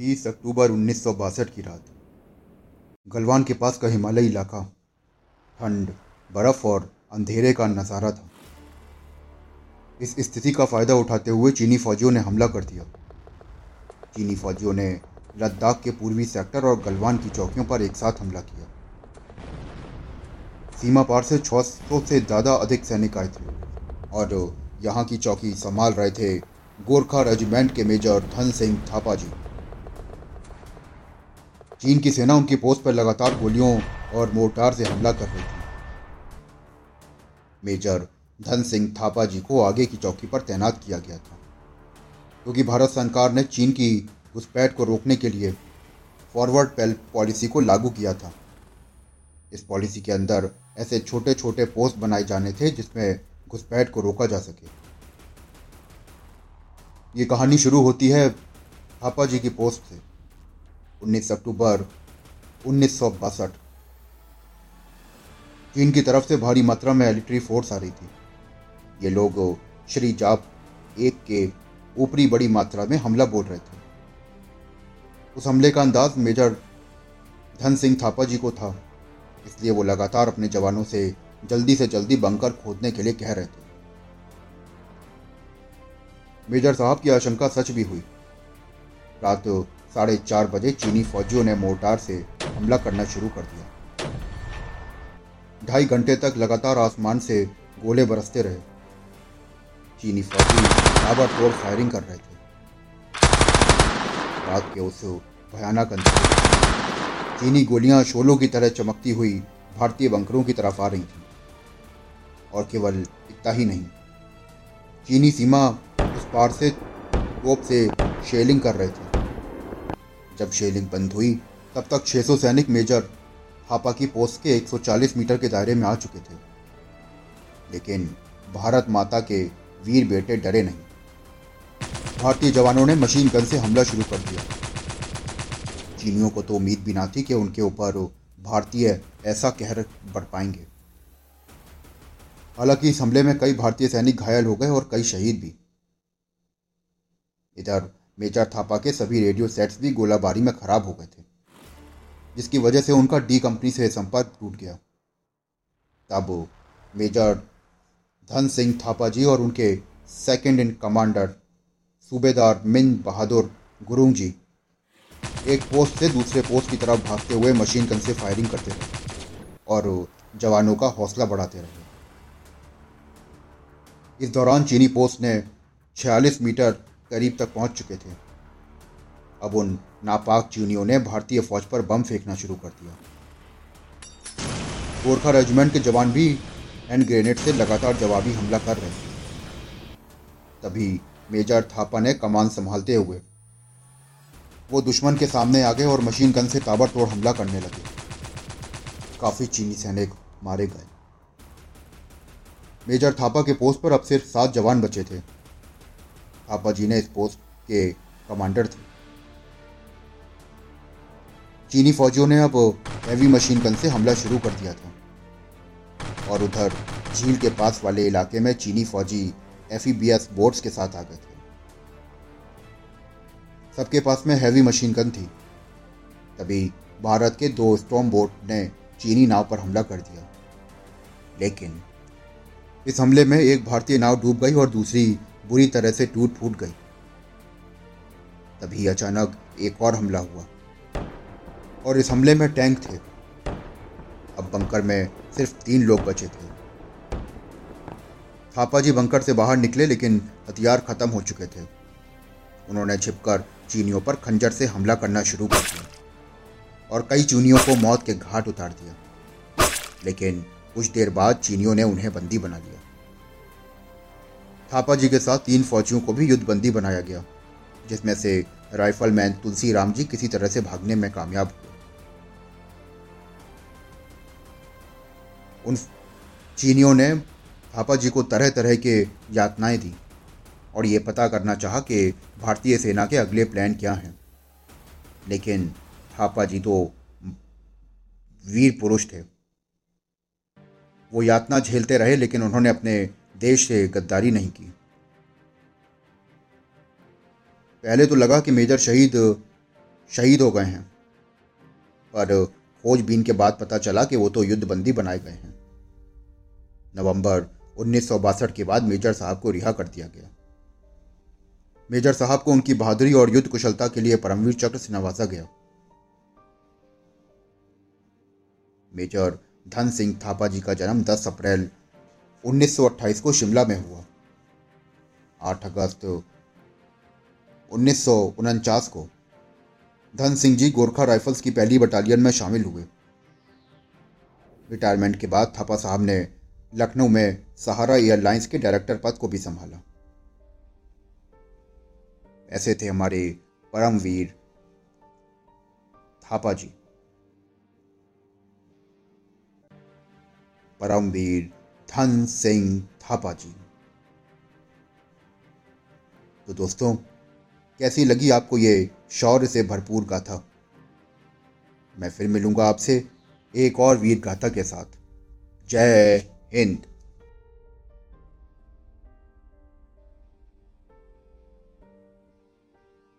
बीस अक्टूबर उन्नीस सौ बासठ की रात। गलवान के पास का हिमालयी इलाका। ठंड, बर्फ़ और अंधेरे का नज़ारा था। इस स्थिति का फ़ायदा उठाते हुए चीनी फौजियों ने हमला कर दिया। चीनी फौजियों ने लद्दाख के पूर्वी सेक्टर और गलवान की चौकियों पर एक साथ हमला किया। सीमा पार से 600 से ज़्यादा अधिक सैनिक आए थे और यहाँ की चौकी संभाल रहे थे गोरखा रेजिमेंट के मेजर धन सिंह थापा जी। चीन की सेना उनकी पोस्ट पर लगातार गोलियों और मोर्टार से हमला कर रही थी। मेजर धन सिंह थापा जी को आगे की चौकी पर तैनात किया गया था, क्योंकि तो भारत सरकार ने चीन की घुसपैठ को रोकने के लिए फॉरवर्ड पेल पॉलिसी को लागू किया था। इस पॉलिसी के अंदर ऐसे छोटे छोटे पोस्ट बनाए जाने थे जिसमें घुसपैठ को रोका जा सके। ये कहानी शुरू होती है थापा जी की पोस्ट से। 19 अक्टूबर, उन्नीस चीन की तरफ़ से भारी मात्रा में मिलिट्री फोर्स आ रही थी। ये लोग श्री जाप एक के ऊपरी बड़ी मात्रा में हमला बोल रहे थे। उस हमले का अंदाज मेजर धन सिंह थापा जी को था। इसलिए वो लगातार अपने जवानों से जल्दी से जल्दी बंकर खोदने के लिए कह रहे थे। मेजर साहब की आशंका सच भी हुई। रात साढ़े चार बजे चीनी फौजियों ने मोर्टार से हमला करना शुरू कर दिया। ढाई घंटे तक लगातार आसमान से गोले बरसते रहे। चीनी फौजी ताबड़तोड़ फायरिंग कर रहे थे। रात के उस भयानक अंधेरे चीनी गोलियाँ शोलों की तरह चमकती हुई भारतीय बंकरों की तरफ़ आ रही थी। और केवल इतना ही नहीं, चीनी सीमा उस पार से तोप से शेलिंग कर रहे थे। जब शेलिंग बंद हुई, तब तक 600 सैनिक मेजर थापा की पोस्ट के 140 मीटर के दायरे में आ चुके थे। लेकिन भारत माता के वीर बेटे डरे नहीं। भारतीय जवानों ने मशीन गन से हमला शुरू कर दिया। चीनियों को तो उम्मीद भी ना थी कि उनके ऊपर भारतीय ऐसा कहर बढ़ पाएँगे। हालाँकि इस हमले में कई भारतीय सैनिक घायल हो गए और कई शहीद भी। इधर मेजर थापा के सभी रेडियो सेट्स भी गोलाबारी में खराब हो गए थे, जिसकी वजह से उनका डी कंपनी से संपर्क टूट गया। तब, मेजर धन सिंह थापा जी और उनके सेकंड इन कमांडर सूबेदार मिन बहादुर गुरुंग जी एक पोस्ट से दूसरे पोस्ट की तरफ़ भागते हुए मशीन गन से फायरिंग करते रहे और जवानों का हौसला बढ़ाते रहे। इस दौरान चीनी पोस्ट ने 46 मीटर करीब तक पहुँच चुके थे। अब उन नापाक चीनियों ने भारतीय फौज पर बम फेंकना शुरू कर दिया। गोरखा रेजिमेंट के जवान भी हैंड ग्रेनेड से लगातार जवाबी हमला कर रहे थे। तभी मेजर थापा ने कमान संभालते हुए वो दुश्मन के सामने आ गए और मशीन गन से ताबड़तोड़ हमला करने लगे। काफ़ी चीनी सैनिक मारे गए। मेजर थापा के पोस्ट पर अब सिर्फ़ सात जवान बचे थे। थापा जी ने इस पोस्ट के कमांडर थे। चीनी फौजियों ने अब हैवी मशीन गन से हमला शुरू कर दिया था। और उधर झील के पास वाले इलाके में चीनी फौजी एफ़ बोट्स के साथ आ गए थे। सबके पास में हैवी मशीन गन थी। तभी भारत के दो स्टॉम बोट ने चीनी नाव पर हमला कर दिया। लेकिन इस हमले में एक भारतीय नाव डूब गई और दूसरी बुरी तरह से टूट फूट गई। तभी अचानक एक और हमला हुआ। और इस हमले में टैंक थे। अब बंकर में सिर्फ़ तीन लोग बचे थे। थापा जी बंकर से बाहर निकले, लेकिन हथियार खत्म हो चुके थे। उन्होंने छिपकर चीनियों पर खंजर से हमला करना शुरू कर दिया और कई चीनियों को मौत के घाट उतार दिया। लेकिन कुछ देर बाद चीनियों ने उन्हें बंदी बना लिया। थापा जी के साथ तीन फौजियों को भी युद्धबंदी बनाया गया, जिसमें से राइफलमैन तुलसी राम जी किसी तरह से भागने में कामयाब हुए। उन चीनियों ने थापा जी को तरह तरह के यातनाएँ दी और ये पता करना चाहा कि भारतीय सेना के अगले प्लान क्या हैं। लेकिन थापा जी तो वीर पुरुष थे। वो यातना झेलते रहे, लेकिन उन्होंने अपने देश से गद्दारी नहीं की। पहले तो लगा कि मेजर शहीद शहीद हो गए हैं। पर खोजबीन के बाद पता चला कि वो तो युद्धबंदी बनाए गए हैं। नवंबर उन्नीस सौ बासठ के बाद मेजर साहब को रिहा कर दिया गया। मेजर साहब को उनकी बहादुरी और युद्ध कुशलता के लिए परमवीर चक्र से नवाजा गया। मेजर धन सिंह थापा जी का जन्म 10 अप्रैल 1928 को शिमला में हुआ। 8 अगस्त उन्नीस सौ उनचास को धन सिंह जी गोरखा राइफल्स की पहली बटालियन में शामिल हुए। रिटायरमेंट के बाद थापा साहब ने लखनऊ में सहारा एयरलाइंस के डायरेक्टर पद को भी संभाला। ऐसे थे हमारे परमवीर थापा जी। परमवीर धन सिंह थापा जी तो दोस्तों कैसी लगी आपको ये शौर्य से भरपूर गाथा मैं फिर मिलूँगा आपसे एक और वीर गाथा के साथ जय हिंद